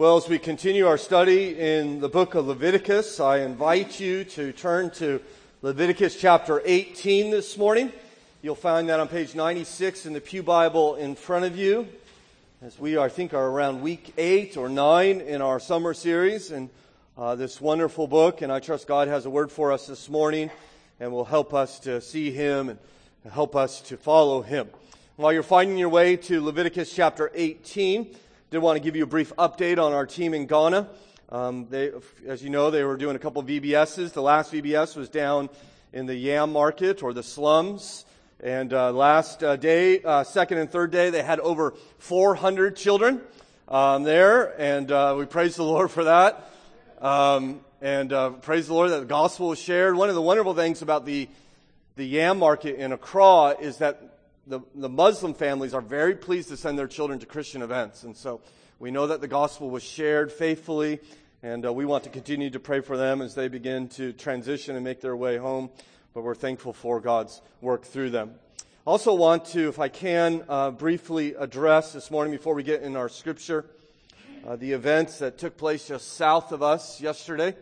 Well, as we continue our study in the book of Leviticus, I invite you to turn to Leviticus chapter 18 this morning. You'll find that on page 96 in the Pew Bible in front of you. As we, I think, are around week eight or nine in our summer series and uh, this wonderful book, and I trust God has a word for us this morning and will help us to see Him and help us to follow Him. While you're finding your way to Leviticus chapter 18, did want to give you a brief update on our team in Ghana. Um, they, as you know, they were doing a couple VBSs. The last VBS was down in the Yam market or the slums. And uh, last uh, day, uh, second and third day, they had over 400 children um, there, and uh, we praise the Lord for that. Um, and uh, praise the Lord that the gospel was shared. One of the wonderful things about the the Yam market in Accra is that the, the Muslim families are very pleased to send their children to Christian events. And so we know that the gospel was shared faithfully, and uh, we want to continue to pray for them as they begin to transition and make their way home. But we're thankful for God's work through them. I Also, want to, if I can, uh, briefly address this morning before we get in our scripture uh, the events that took place just south of us yesterday,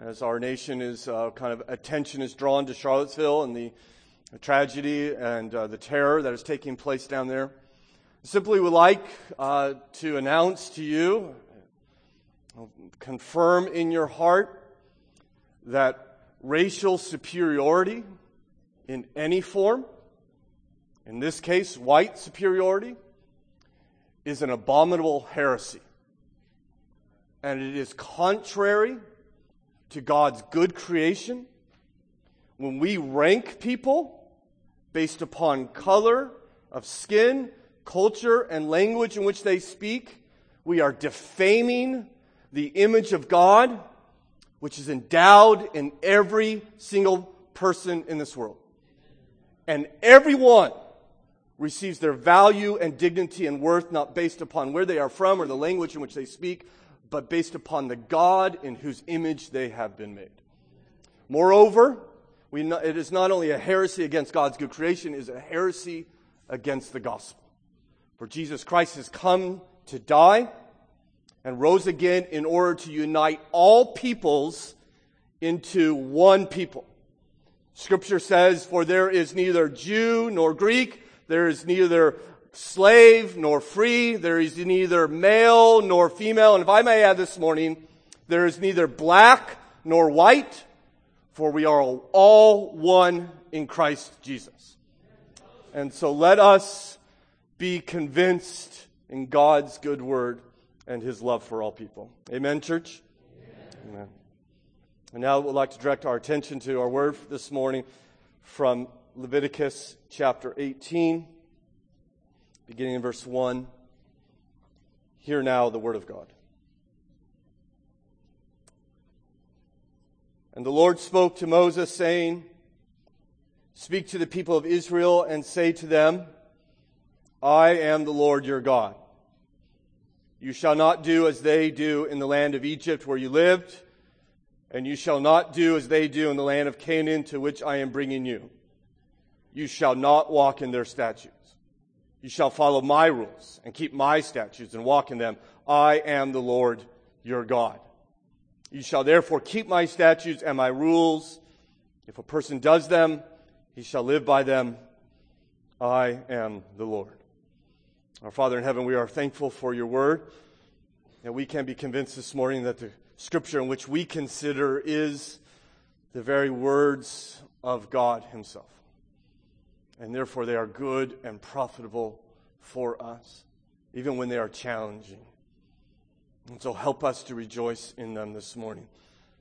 as our nation is uh, kind of attention is drawn to Charlottesville and the the tragedy and uh, the terror that is taking place down there. Simply would like uh, to announce to you, confirm in your heart that racial superiority in any form, in this case, white superiority, is an abominable heresy. And it is contrary to God's good creation. When we rank people based upon color of skin, culture, and language in which they speak. We are defaming the image of God, which is endowed in every single person in this world. And everyone receives their value and dignity and worth not based upon where they are from or the language in which they speak, but based upon the God in whose image they have been made. Moreover, know, it is not only a heresy against God's good creation, it is a heresy against the gospel. For Jesus Christ has come to die and rose again in order to unite all peoples into one people. Scripture says, For there is neither Jew nor Greek, there is neither slave nor free, there is neither male nor female. And if I may add this morning, there is neither black nor white, for we are all one in Christ Jesus. And so let us be convinced in God's good word and his love for all people. Amen, church? Amen. Amen. And now we'd like to direct our attention to our word this morning from Leviticus chapter 18, beginning in verse 1. Hear now the word of God. And the Lord spoke to Moses, saying, Speak to the people of Israel and say to them, I am the Lord your God. You shall not do as they do in the land of Egypt where you lived, and you shall not do as they do in the land of Canaan to which I am bringing you. You shall not walk in their statutes. You shall follow my rules and keep my statutes and walk in them. I am the Lord your God. You shall therefore keep my statutes and my rules. If a person does them, he shall live by them. I am the Lord. Our Father in heaven, we are thankful for your word. And we can be convinced this morning that the scripture in which we consider is the very words of God himself. And therefore they are good and profitable for us, even when they are challenging. And so help us to rejoice in them this morning.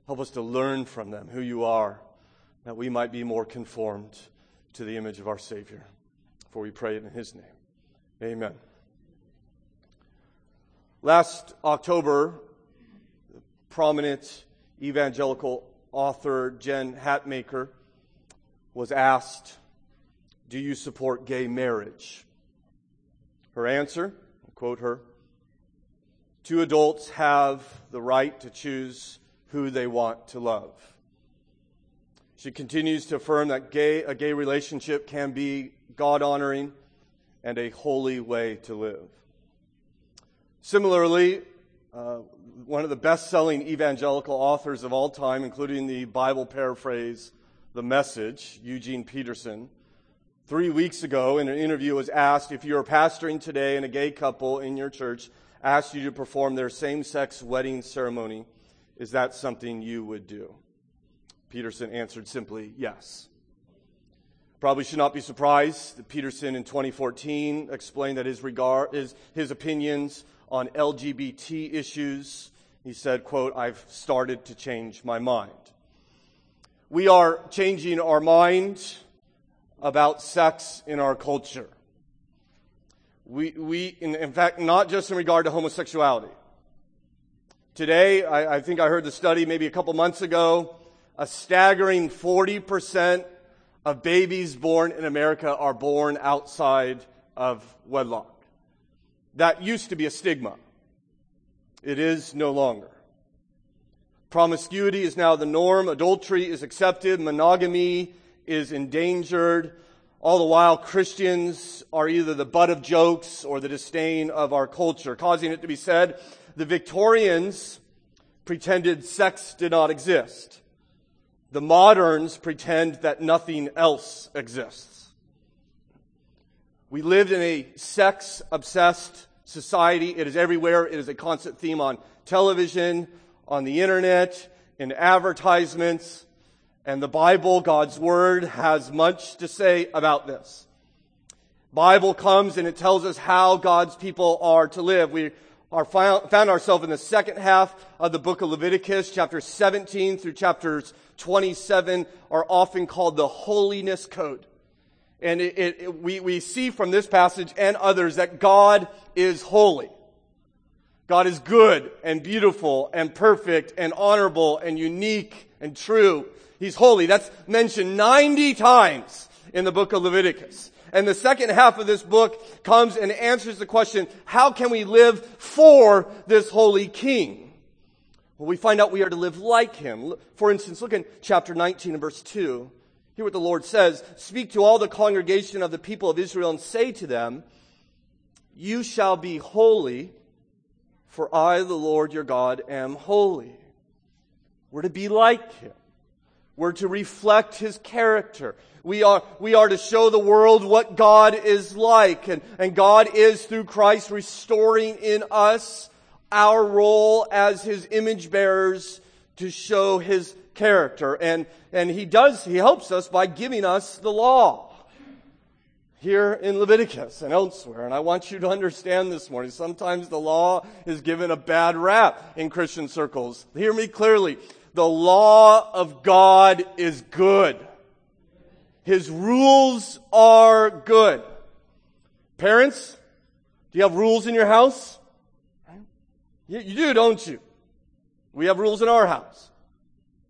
Help us to learn from them who you are, that we might be more conformed to the image of our Savior. For we pray it in His name. Amen. Last October, prominent evangelical author Jen Hatmaker was asked, Do you support gay marriage? Her answer, I'll quote her, Two adults have the right to choose who they want to love. She continues to affirm that gay, a gay relationship can be God honoring and a holy way to live. Similarly, uh, one of the best selling evangelical authors of all time, including the Bible paraphrase, The Message, Eugene Peterson, three weeks ago in an interview was asked if you're pastoring today and a gay couple in your church asked you to perform their same sex wedding ceremony, is that something you would do? Peterson answered simply, yes. Probably should not be surprised that Peterson in 2014 explained that his regard, his, his opinions on LGBT issues, he said, quote, I've started to change my mind. We are changing our mind about sex in our culture. We, we in, in fact, not just in regard to homosexuality. Today, I, I think I heard the study maybe a couple months ago, a staggering 40% of babies born in America are born outside of wedlock. That used to be a stigma. It is no longer. Promiscuity is now the norm. Adultery is accepted. Monogamy is endangered. All the while, Christians are either the butt of jokes or the disdain of our culture, causing it to be said the Victorians pretended sex did not exist. The moderns pretend that nothing else exists. We lived in a sex obsessed society. It is everywhere. It is a constant theme on television, on the internet, in advertisements. And the Bible, God's Word, has much to say about this. Bible comes and it tells us how God's people are to live. We are found, found ourselves in the second half of the book of Leviticus, chapters 17 through chapters 27 are often called the holiness code. And it, it, we, we see from this passage and others that God is holy. God is good and beautiful and perfect and honorable and unique and true. He's holy. That's mentioned 90 times in the book of Leviticus. And the second half of this book comes and answers the question, how can we live for this holy king? Well, we find out we are to live like him. For instance, look in chapter 19 and verse 2. Hear what the Lord says. Speak to all the congregation of the people of Israel and say to them, You shall be holy, for I, the Lord your God, am holy. We're to be like him. We're to reflect his character. We are, we are to show the world what God is like. And, and God is, through Christ, restoring in us our role as his image bearers to show his character. And, and he does, he helps us by giving us the law here in Leviticus and elsewhere. And I want you to understand this morning, sometimes the law is given a bad rap in Christian circles. Hear me clearly. The law of God is good. His rules are good. Parents, do you have rules in your house? You, you do, don't you? We have rules in our house.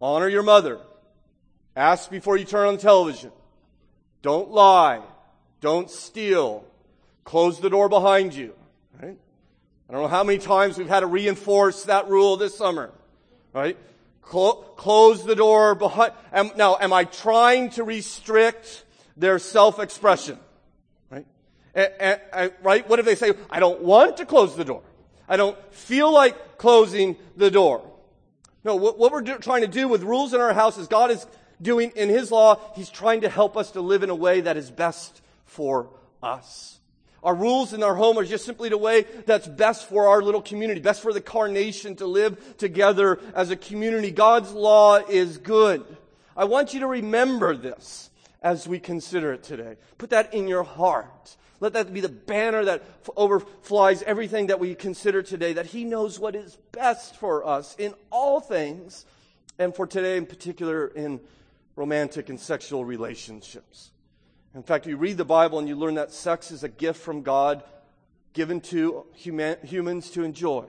Honor your mother. Ask before you turn on the television. Don't lie. Don't steal. Close the door behind you. Right? I don't know how many times we've had to reinforce that rule this summer. Right? Clo- close the door behind. Am, now, am I trying to restrict their self-expression? Right? Right? What if they say, I don't want to close the door? I don't feel like closing the door. No, what, what we're do, trying to do with rules in our house is God is doing in His law, He's trying to help us to live in a way that is best for us. Our rules in our home are just simply the way that's best for our little community, best for the carnation to live together as a community. God's law is good. I want you to remember this as we consider it today. Put that in your heart. Let that be the banner that overflies everything that we consider today, that He knows what is best for us in all things, and for today in particular in romantic and sexual relationships. In fact, you read the Bible and you learn that sex is a gift from God given to human, humans to enjoy.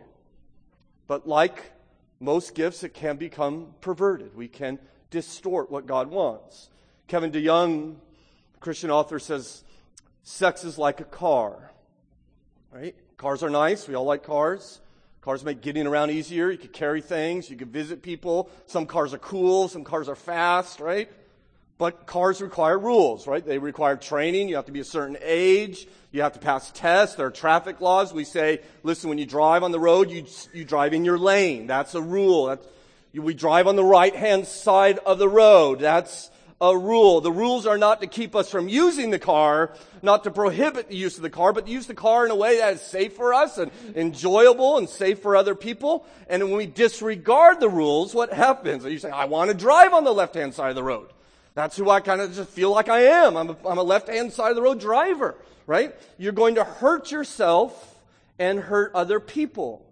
But like most gifts, it can become perverted. We can distort what God wants. Kevin DeYoung, Christian author, says Sex is like a car, right? Cars are nice. We all like cars. Cars make getting around easier. You can carry things. You can visit people. Some cars are cool. Some cars are fast, right? But cars require rules, right? They require training. You have to be a certain age. You have to pass tests. There are traffic laws. We say, listen, when you drive on the road, you, you drive in your lane. That's a rule. That's, we drive on the right hand side of the road. That's a rule. The rules are not to keep us from using the car, not to prohibit the use of the car, but to use the car in a way that is safe for us and enjoyable and safe for other people. And when we disregard the rules, what happens? You say, I want to drive on the left hand side of the road. That's who I kind of just feel like I am. I'm a, I'm a left hand side of the road driver, right? You're going to hurt yourself and hurt other people.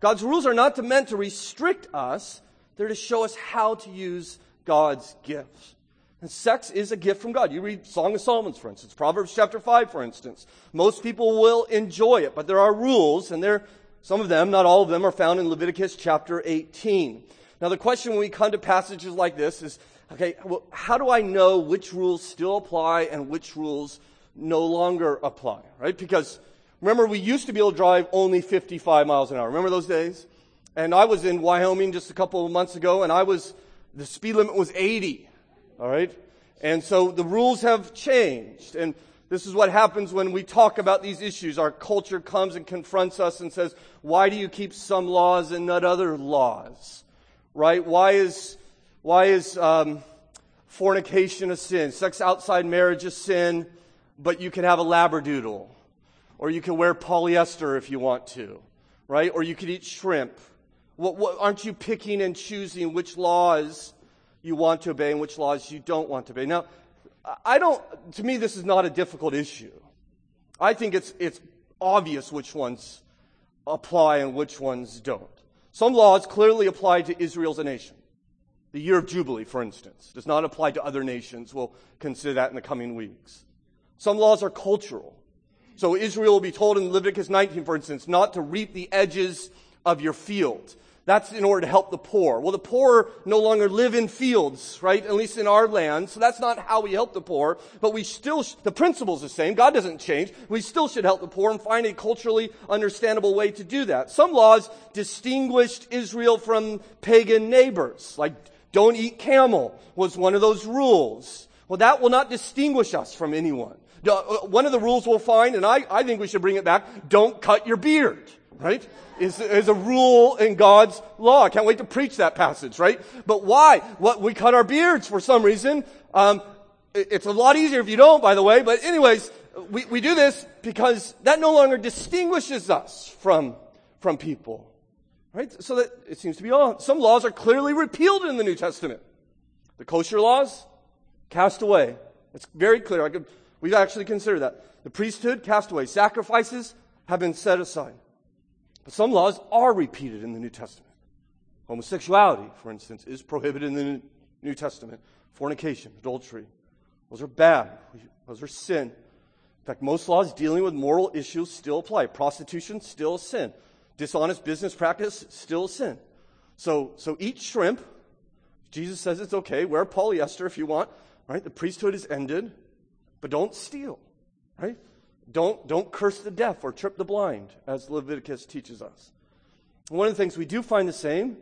God's rules are not meant to restrict us. They're to show us how to use God's gifts. And sex is a gift from God. You read Song of Solomon, for instance, Proverbs chapter 5, for instance. Most people will enjoy it, but there are rules, and there, some of them, not all of them, are found in Leviticus chapter 18. Now the question when we come to passages like this is, okay, well, how do I know which rules still apply and which rules no longer apply, right? Because remember, we used to be able to drive only 55 miles an hour. Remember those days? And I was in Wyoming just a couple of months ago, and I was, the speed limit was 80, all right? And so the rules have changed. And this is what happens when we talk about these issues. Our culture comes and confronts us and says, why do you keep some laws and not other laws? Right? Why is why is um, fornication a sin? Sex outside marriage a sin, but you can have a labradoodle. Or you can wear polyester if you want to, right? Or you could eat shrimp. What, what, aren't you picking and choosing which laws you want to obey and which laws you don't want to obey? Now, I don't, to me, this is not a difficult issue. I think it's, it's obvious which ones apply and which ones don't. Some laws clearly apply to Israel as a nation. The year of Jubilee, for instance, does not apply to other nations. We'll consider that in the coming weeks. Some laws are cultural. So Israel will be told in Leviticus 19, for instance, not to reap the edges of your field. That's in order to help the poor. Well, the poor no longer live in fields, right? At least in our land. So that's not how we help the poor. But we still, the principle's the same. God doesn't change. We still should help the poor and find a culturally understandable way to do that. Some laws distinguished Israel from pagan neighbors, like don't eat camel was one of those rules. Well, that will not distinguish us from anyone. Uh, one of the rules we'll find, and I, I think we should bring it back, don't cut your beard, right? Is, is a rule in God's law. I can't wait to preach that passage, right? But why? What, we cut our beards for some reason. Um, it's a lot easier if you don't, by the way, but anyways, we, we do this because that no longer distinguishes us from, from people. Right? So that it seems to be all. Some laws are clearly repealed in the New Testament. The kosher laws, cast away. It's very clear. I could, we've actually considered that. The priesthood, cast away. Sacrifices have been set aside. But some laws are repeated in the New Testament. Homosexuality, for instance, is prohibited in the New Testament. Fornication, adultery. Those are bad. Those are sin. In fact, most laws dealing with moral issues still apply. Prostitution, still a sin dishonest business practice, still sin. So, so eat shrimp. Jesus says it's okay. Wear polyester if you want, right? The priesthood is ended, but don't steal, right? Don't, don't curse the deaf or trip the blind, as Leviticus teaches us. One of the things we do find the same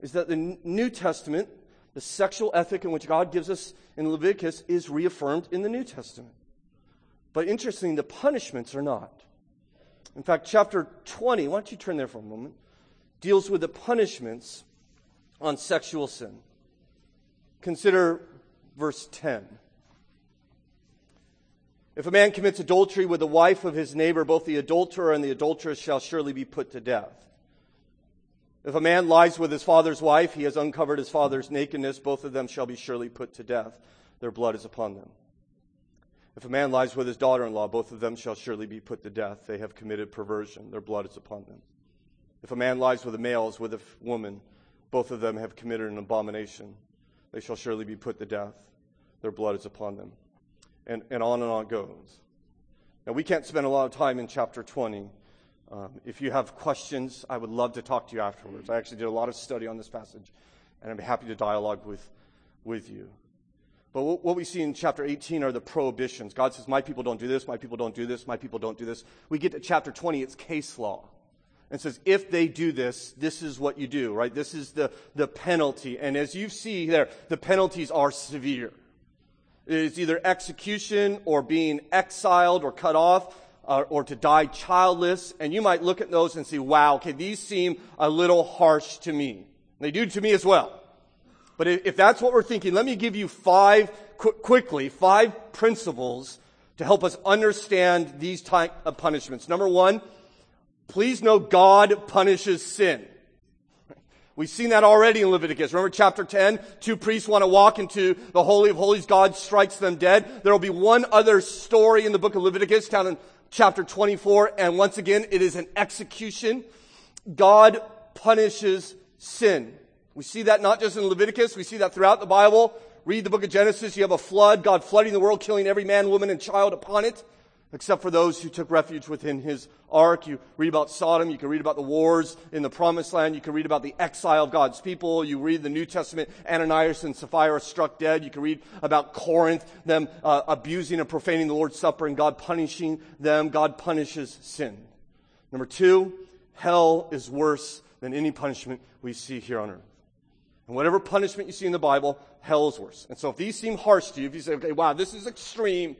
is that the New Testament, the sexual ethic in which God gives us in Leviticus, is reaffirmed in the New Testament. But interestingly, the punishments are not. In fact, chapter 20, why don't you turn there for a moment, deals with the punishments on sexual sin. Consider verse 10. If a man commits adultery with the wife of his neighbor, both the adulterer and the adulteress shall surely be put to death. If a man lies with his father's wife, he has uncovered his father's nakedness, both of them shall be surely put to death. Their blood is upon them. If a man lies with his daughter in law, both of them shall surely be put to death. They have committed perversion. Their blood is upon them. If a man lies with a male as with a woman, both of them have committed an abomination. They shall surely be put to death. Their blood is upon them. And, and on and on goes. Now, we can't spend a lot of time in chapter 20. Um, if you have questions, I would love to talk to you afterwards. I actually did a lot of study on this passage, and I'm happy to dialogue with, with you. But what we see in chapter 18 are the prohibitions. God says, My people don't do this, my people don't do this, my people don't do this. We get to chapter 20, it's case law. And says, if they do this, this is what you do, right? This is the, the penalty. And as you see there, the penalties are severe. It's either execution or being exiled or cut off or to die childless. And you might look at those and see, wow, okay, these seem a little harsh to me. They do to me as well. But if that's what we're thinking, let me give you five, qu- quickly, five principles to help us understand these type of punishments. Number one, please know God punishes sin. We've seen that already in Leviticus. Remember chapter 10? Two priests want to walk into the Holy of Holies. God strikes them dead. There will be one other story in the book of Leviticus down in chapter 24. And once again, it is an execution. God punishes sin. We see that not just in Leviticus, we see that throughout the Bible. Read the book of Genesis, you have a flood, God flooding the world, killing every man, woman, and child upon it, except for those who took refuge within his ark. You read about Sodom, you can read about the wars in the promised land, you can read about the exile of God's people, you read the New Testament, Ananias and Sapphira struck dead, you can read about Corinth, them uh, abusing and profaning the Lord's Supper and God punishing them. God punishes sin. Number two, hell is worse than any punishment we see here on earth. And whatever punishment you see in the Bible, hell is worse. And so if these seem harsh to you, if you say, okay, wow, this is extreme,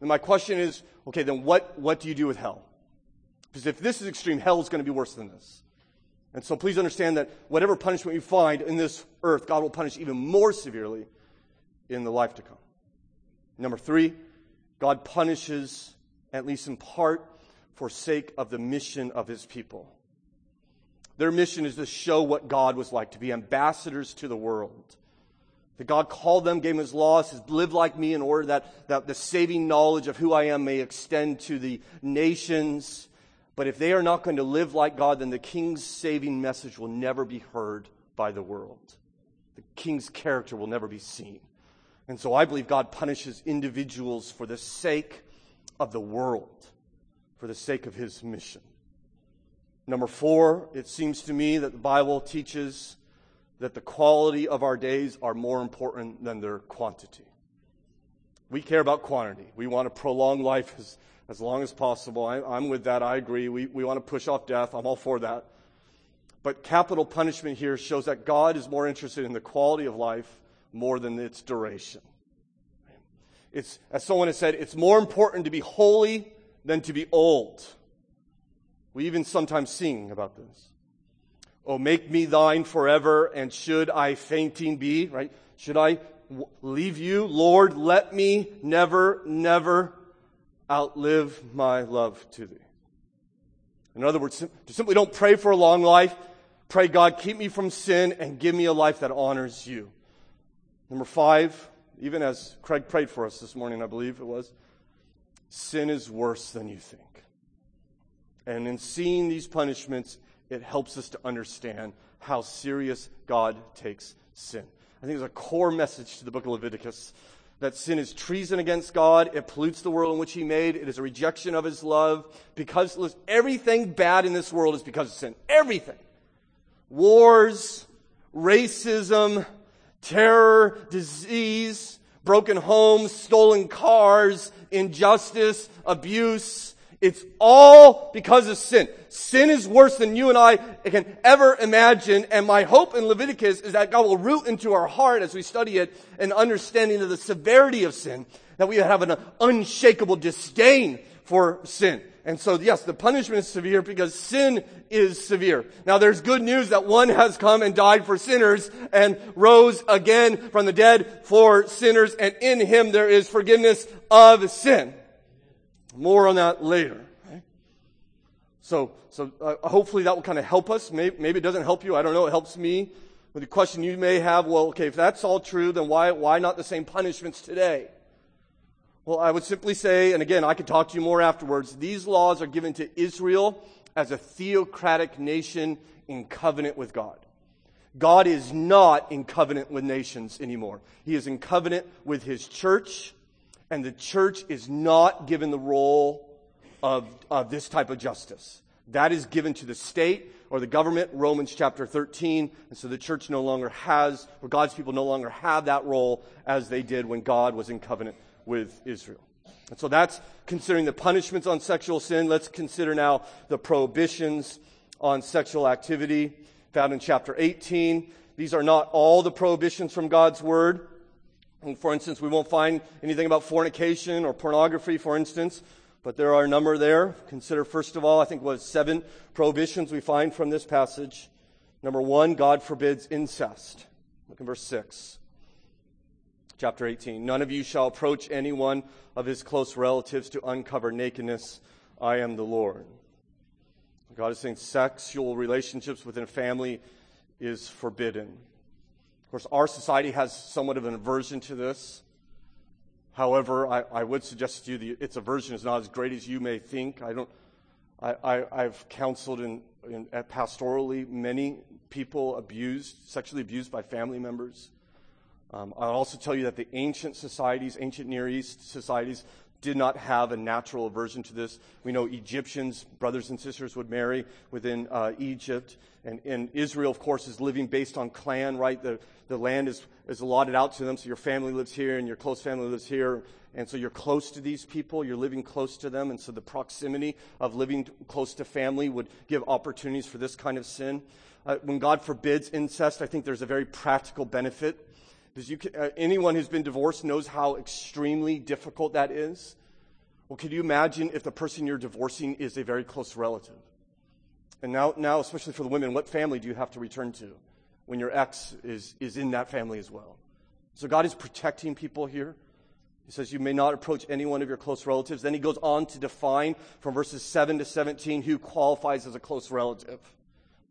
then my question is, okay, then what, what do you do with hell? Because if this is extreme, hell is going to be worse than this. And so please understand that whatever punishment you find in this earth, God will punish even more severely in the life to come. Number three, God punishes, at least in part, for sake of the mission of his people. Their mission is to show what God was like, to be ambassadors to the world. That God called them, gave them his laws, says, live like me in order that, that the saving knowledge of who I am may extend to the nations. But if they are not going to live like God, then the king's saving message will never be heard by the world. The king's character will never be seen. And so I believe God punishes individuals for the sake of the world, for the sake of his mission. Number four, it seems to me that the Bible teaches that the quality of our days are more important than their quantity. We care about quantity. We want to prolong life as, as long as possible. I, am with that. I agree. We, we want to push off death. I'm all for that. But capital punishment here shows that God is more interested in the quality of life more than its duration. It's, as someone has said, it's more important to be holy than to be old. We even sometimes sing about this. Oh, make me thine forever, and should I fainting be, right? Should I leave you? Lord, let me never, never outlive my love to thee. In other words, simply don't pray for a long life. Pray, God, keep me from sin and give me a life that honors you. Number five, even as Craig prayed for us this morning, I believe it was, sin is worse than you think. And in seeing these punishments, it helps us to understand how serious God takes sin. I think there's a core message to the book of Leviticus that sin is treason against God. It pollutes the world in which He made. It is a rejection of His love. Because listen, everything bad in this world is because of sin. Everything. Wars, racism, terror, disease, broken homes, stolen cars, injustice, abuse, it's all because of sin. Sin is worse than you and I can ever imagine. And my hope in Leviticus is that God will root into our heart as we study it an understanding of the severity of sin, that we have an unshakable disdain for sin. And so, yes, the punishment is severe because sin is severe. Now, there's good news that one has come and died for sinners and rose again from the dead for sinners, and in him there is forgiveness of sin. More on that later. So, so uh, hopefully that will kind of help us. Maybe, maybe, it doesn't help you. I don't know. It helps me. But the question you may have, well, okay, if that's all true, then why, why not the same punishments today? Well, I would simply say, and again, I could talk to you more afterwards, these laws are given to Israel as a theocratic nation in covenant with God. God is not in covenant with nations anymore. He is in covenant with his church and the church is not given the role of, of this type of justice. That is given to the state or the government, Romans chapter 13. And so the church no longer has, or God's people no longer have that role as they did when God was in covenant with Israel. And so that's considering the punishments on sexual sin. Let's consider now the prohibitions on sexual activity found in chapter 18. These are not all the prohibitions from God's word. For instance, we won't find anything about fornication or pornography, for instance, but there are a number there. Consider, first of all, I think was seven prohibitions we find from this passage. Number one, God forbids incest. Look in verse 6. Chapter 18. None of you shall approach any one of his close relatives to uncover nakedness. I am the Lord. God is saying sexual relationships within a family is forbidden. Of course, our society has somewhat of an aversion to this. However, I, I would suggest to you that its aversion is not as great as you may think. I don't. I, have counseled in, in, pastorally many people abused, sexually abused by family members. Um, I'll also tell you that the ancient societies, ancient Near East societies, did not have a natural aversion to this. We know Egyptians, brothers and sisters, would marry within uh, Egypt. And, and, Israel, of course, is living based on clan, right? The, the land is, is allotted out to them, so your family lives here and your close family lives here. And so you're close to these people, you're living close to them. And so the proximity of living close to family would give opportunities for this kind of sin. Uh, when God forbids incest, I think there's a very practical benefit because you uh, anyone who's been divorced knows how extremely difficult that is. Well, could you imagine if the person you're divorcing is a very close relative? And now, now, especially for the women, what family do you have to return to when your ex is, is in that family as well? So God is protecting people here. He says, You may not approach any one of your close relatives. Then he goes on to define from verses 7 to 17 who qualifies as a close relative.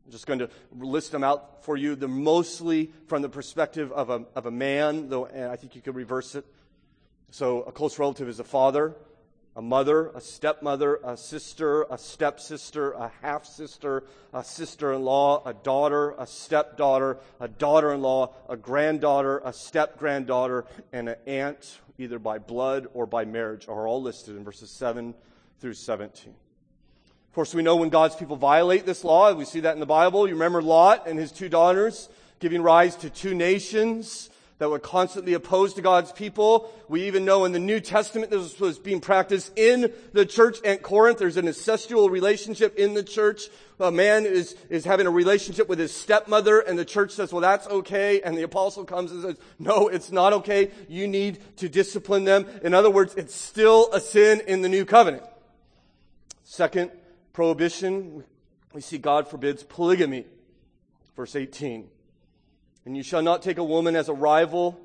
I'm just going to list them out for you. They're mostly from the perspective of a, of a man, though and I think you could reverse it. So a close relative is a father, a mother, a stepmother, a sister, a stepsister, a half sister, a sister in law, a daughter, a stepdaughter, a daughter in law, a granddaughter, a step granddaughter, and an aunt, either by blood or by marriage, are all listed in verses 7 through 17. Of course, we know when God's people violate this law, we see that in the Bible. You remember Lot and his two daughters giving rise to two nations that were constantly opposed to God's people. We even know in the New Testament this was being practiced in the church at Corinth. There's an incestual relationship in the church. A man is, is having a relationship with his stepmother and the church says, well, that's okay. And the apostle comes and says, no, it's not okay. You need to discipline them. In other words, it's still a sin in the new covenant. Second, prohibition, we see God forbids polygamy. Verse 18. And you shall not take a woman as a rival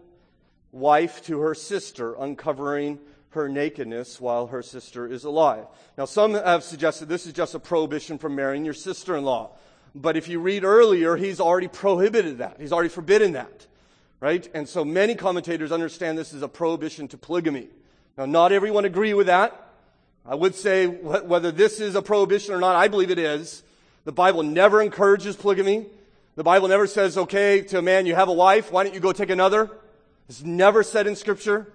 wife to her sister, uncovering her nakedness while her sister is alive. Now, some have suggested this is just a prohibition from marrying your sister in law. But if you read earlier, he's already prohibited that. He's already forbidden that. Right? And so many commentators understand this as a prohibition to polygamy. Now, not everyone agree with that. I would say whether this is a prohibition or not, I believe it is. The Bible never encourages polygamy. The Bible never says, okay, to a man, you have a wife, why don't you go take another? It's never said in scripture.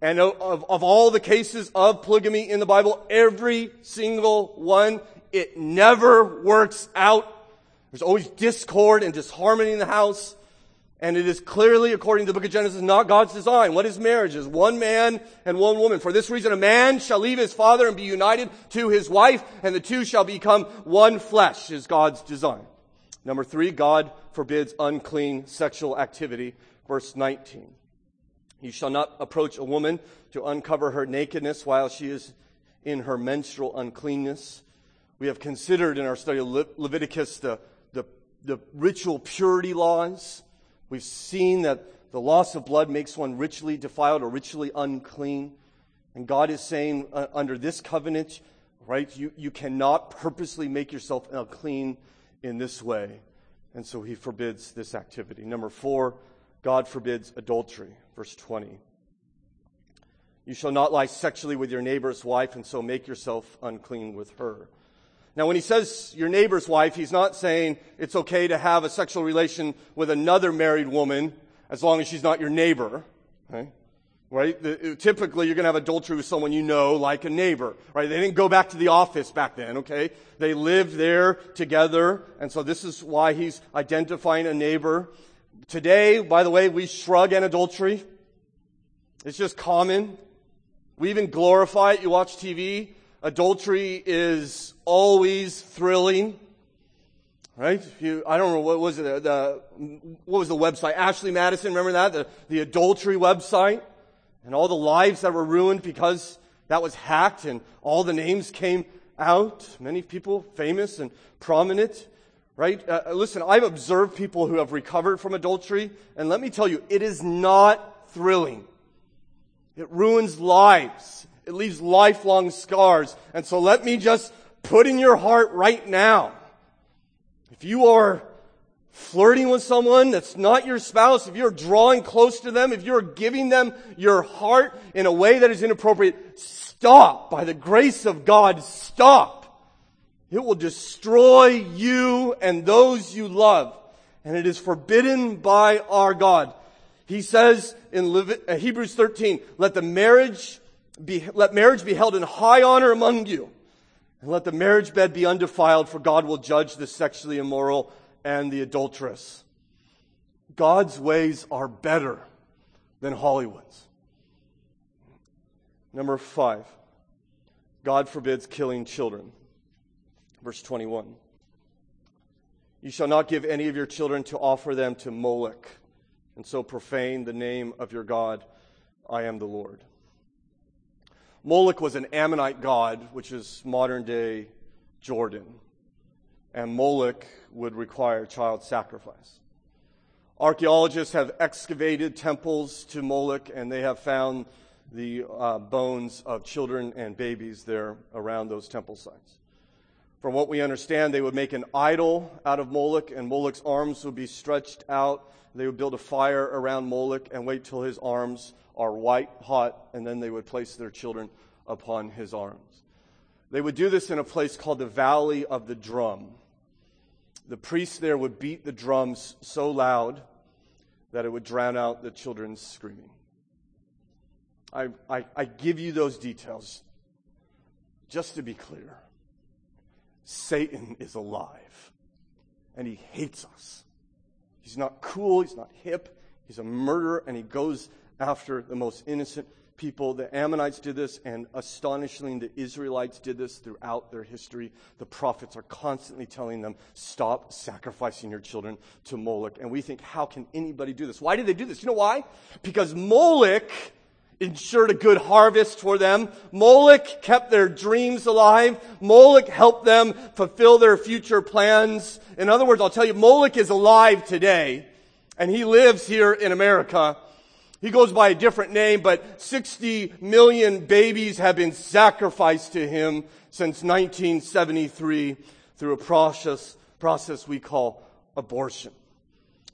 And of, of all the cases of polygamy in the Bible, every single one, it never works out. There's always discord and disharmony in the house. And it is clearly, according to the book of Genesis, not God's design. What is marriage? Is one man and one woman. For this reason, a man shall leave his father and be united to his wife, and the two shall become one flesh, is God's design. Number three, God forbids unclean sexual activity. Verse 19. You shall not approach a woman to uncover her nakedness while she is in her menstrual uncleanness. We have considered in our study of Leviticus the, the, the ritual purity laws We've seen that the loss of blood makes one ritually defiled or ritually unclean. And God is saying uh, under this covenant, right, you, you cannot purposely make yourself unclean in this way. And so he forbids this activity. Number four, God forbids adultery. Verse 20. You shall not lie sexually with your neighbor's wife and so make yourself unclean with her. Now, when he says your neighbor's wife, he's not saying it's okay to have a sexual relation with another married woman as long as she's not your neighbor. Okay? Right? The, typically, you're going to have adultery with someone you know, like a neighbor. Right? They didn't go back to the office back then, okay? They lived there together, and so this is why he's identifying a neighbor. Today, by the way, we shrug at adultery. It's just common. We even glorify it. You watch TV, Adultery is always thrilling. right? You, I don't know what was it, the, what was the website? Ashley Madison, remember that? The, the adultery website? And all the lives that were ruined because that was hacked and all the names came out. Many people famous and prominent, right? Uh, uh listen, I've observed people who have recovered from adultery, and let me tell you, it is not thrilling. It ruins lives. It leaves lifelong scars. And so let me just put in your heart right now if you are flirting with someone that's not your spouse, if you're drawing close to them, if you're giving them your heart in a way that is inappropriate, stop. By the grace of God, stop. It will destroy you and those you love. And it is forbidden by our God. He says in uh, Hebrews 13, let the marriage be, let marriage be held in high honor among you. And let the marriage bed be undefiled, for God will judge the sexually immoral and the adulteress. God's ways are better than Hollywood's. Number five, God forbids killing children. Verse 21. You shall not give any of your children to offer them to Moloch, and so profane the name of your God. I am the Lord. Moloch was an Ammonite god, which is modern day Jordan. And Moloch would require child sacrifice. Archaeologists have excavated temples to Moloch and they have found the uh, bones of children and babies there around those temple sites. From what we understand, they would make an idol out of Moloch, and Moloch's arms would be stretched out. They would build a fire around Moloch and wait till his arms are white hot, and then they would place their children upon his arms. They would do this in a place called the Valley of the Drum. The priests there would beat the drums so loud that it would drown out the children's screaming. I, I, I give you those details just to be clear. Satan is alive and he hates us. He's not cool, he's not hip, he's a murderer, and he goes after the most innocent people. The Ammonites did this, and astonishingly, the Israelites did this throughout their history. The prophets are constantly telling them, stop sacrificing your children to Moloch. And we think, how can anybody do this? Why did they do this? You know why? Because Moloch ensured a good harvest for them. Moloch kept their dreams alive. Moloch helped them fulfill their future plans. In other words, I'll tell you, Moloch is alive today, and he lives here in America. He goes by a different name, but 60 million babies have been sacrificed to him since 1973 through a process, process we call abortion.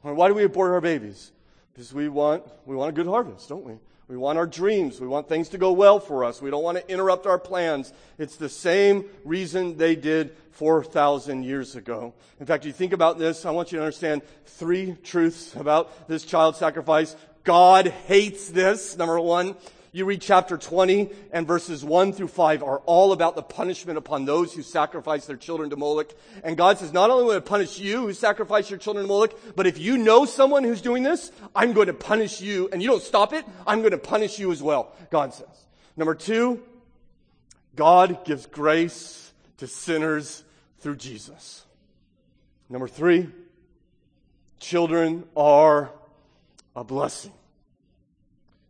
Why do we abort our babies? Because we want, we want a good harvest, don't we? We want our dreams. We want things to go well for us. We don't want to interrupt our plans. It's the same reason they did 4,000 years ago. In fact, you think about this, I want you to understand three truths about this child sacrifice. God hates this, number one. You read chapter 20 and verses 1 through 5 are all about the punishment upon those who sacrifice their children to Moloch. And God says, not only will I punish you who sacrifice your children to Moloch, but if you know someone who's doing this, I'm going to punish you. And you don't stop it, I'm going to punish you as well, God says. Number two, God gives grace to sinners through Jesus. Number three, children are a blessing.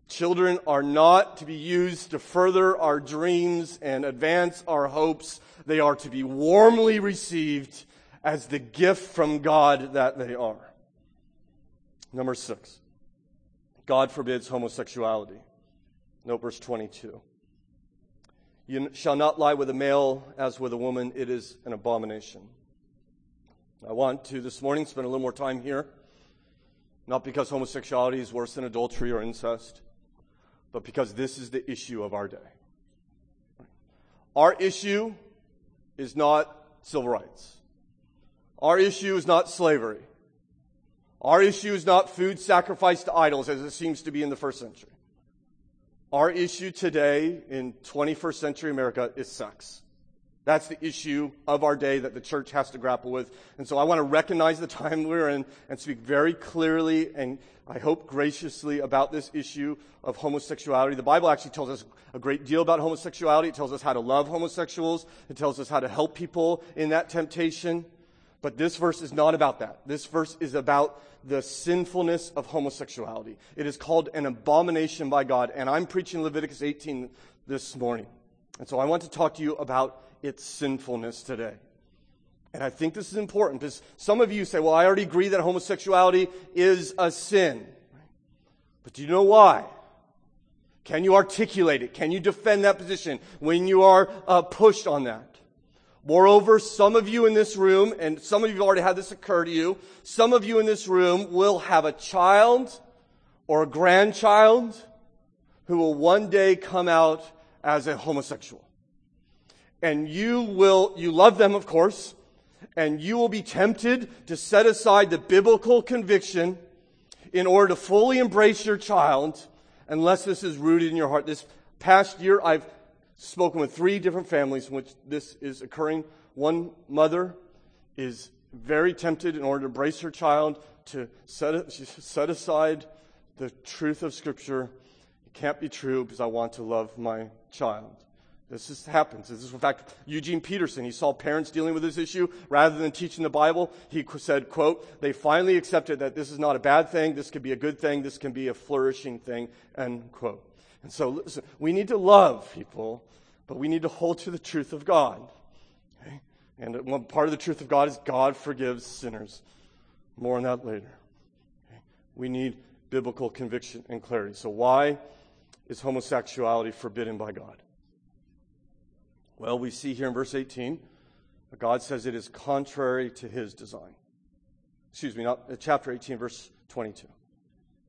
Children are not to be used to further our dreams and advance our hopes. They are to be warmly received as the gift from God that they are. Number six, God forbids homosexuality. Note verse 22. You shall not lie with a male as with a woman, it is an abomination. I want to this morning spend a little more time here not because homosexuality is worse than adultery or incest, but because this is the issue of our day. Our issue is not civil rights. Our issue is not slavery. Our issue is not food sacrificed to idols as it seems to be in the first century. Our issue today in 21st century America is sex. That's the issue of our day that the church has to grapple with. And so I want to recognize the time we're in and speak very clearly and I hope graciously about this issue of homosexuality. The Bible actually tells us a great deal about homosexuality. It tells us how to love homosexuals. It tells us how to help people in that temptation. But this verse is not about that. This verse is about the sinfulness of homosexuality. It is called an abomination by God. And I'm preaching Leviticus 18 this morning. And so I want to talk to you about its sinfulness today. And I think this is important because some of you say, well, I already agree that homosexuality is a sin. But do you know why? Can you articulate it? Can you defend that position when you are uh, pushed on that? Moreover, some of you in this room, and some of you have already had this occur to you, some of you in this room will have a child or a grandchild who will one day come out as a homosexual. And you will, you love them, of course, and you will be tempted to set aside the biblical conviction in order to fully embrace your child unless this is rooted in your heart. This past year, I've spoken with three different families in which this is occurring. One mother is very tempted in order to embrace her child to set, set aside the truth of Scripture. It can't be true because I want to love my child. This just happens. This is, in fact, Eugene Peterson. He saw parents dealing with this issue. Rather than teaching the Bible, he said, quote, they finally accepted that this is not a bad thing. This could be a good thing. This can be a flourishing thing, end quote. And so, listen, we need to love people, but we need to hold to the truth of God. Okay? And one part of the truth of God is God forgives sinners. More on that later. Okay? We need biblical conviction and clarity. So why is homosexuality forbidden by God? Well, we see here in verse 18, God says it is contrary to his design. Excuse me, not uh, chapter 18, verse 22.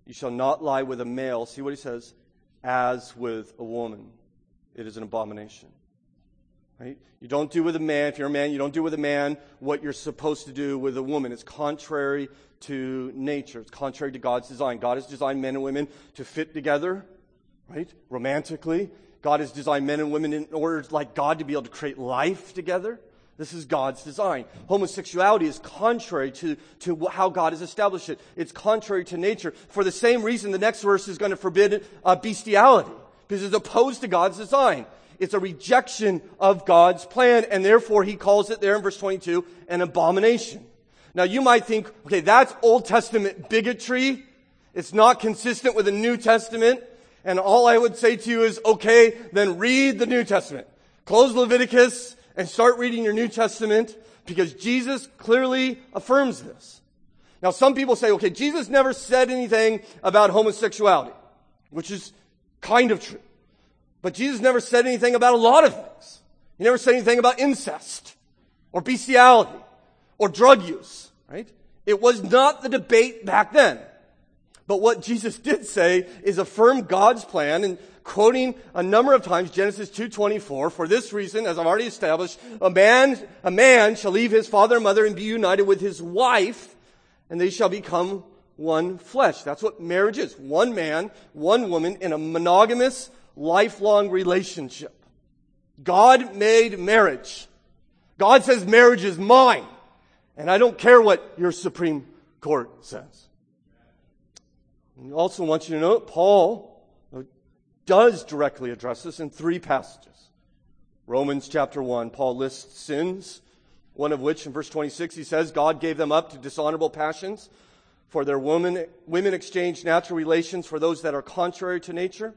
You shall not lie with a male, see what he says, as with a woman. It is an abomination. Right? You don't do with a man, if you're a man, you don't do with a man what you're supposed to do with a woman. It's contrary to nature. It's contrary to God's design. God has designed men and women to fit together, right? Romantically. God has designed men and women in order, like God, to be able to create life together. This is God's design. Homosexuality is contrary to, to how God has established it. It's contrary to nature. For the same reason, the next verse is going to forbid uh, bestiality, because it's opposed to God's design. It's a rejection of God's plan, and therefore he calls it there in verse 22 an abomination. Now you might think, okay, that's Old Testament bigotry. It's not consistent with the New Testament. And all I would say to you is, okay, then read the New Testament. Close Leviticus and start reading your New Testament because Jesus clearly affirms this. Now, some people say, okay, Jesus never said anything about homosexuality, which is kind of true. But Jesus never said anything about a lot of things. He never said anything about incest or bestiality or drug use, right? It was not the debate back then. But what Jesus did say is affirm God's plan and quoting a number of times Genesis 2:24 for this reason as I've already established a man a man shall leave his father and mother and be united with his wife and they shall become one flesh. That's what marriage is. One man, one woman in a monogamous lifelong relationship. God made marriage. God says marriage is mine. And I don't care what your Supreme Court says. I also want you to note Paul uh, does directly address this in three passages. Romans chapter 1, Paul lists sins, one of which in verse 26 he says, God gave them up to dishonorable passions. For their women, women exchanged natural relations for those that are contrary to nature.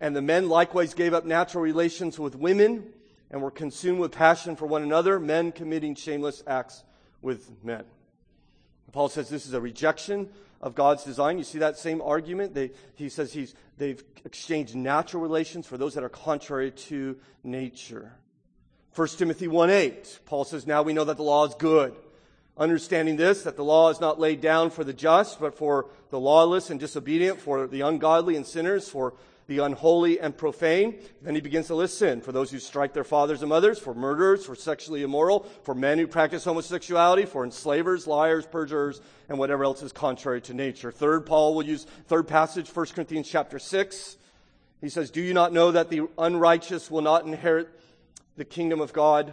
And the men likewise gave up natural relations with women and were consumed with passion for one another, men committing shameless acts with men. Paul says this is a rejection of God's design. You see that same argument? They, he says he's, they've exchanged natural relations for those that are contrary to nature. 1 Timothy 1 8, Paul says, Now we know that the law is good. Understanding this, that the law is not laid down for the just, but for the lawless and disobedient, for the ungodly and sinners, for the unholy and profane. Then he begins to list sin for those who strike their fathers and mothers, for murderers, for sexually immoral, for men who practice homosexuality, for enslavers, liars, perjurers, and whatever else is contrary to nature. Third, Paul will use third passage, 1 Corinthians chapter 6. He says, Do you not know that the unrighteous will not inherit the kingdom of God?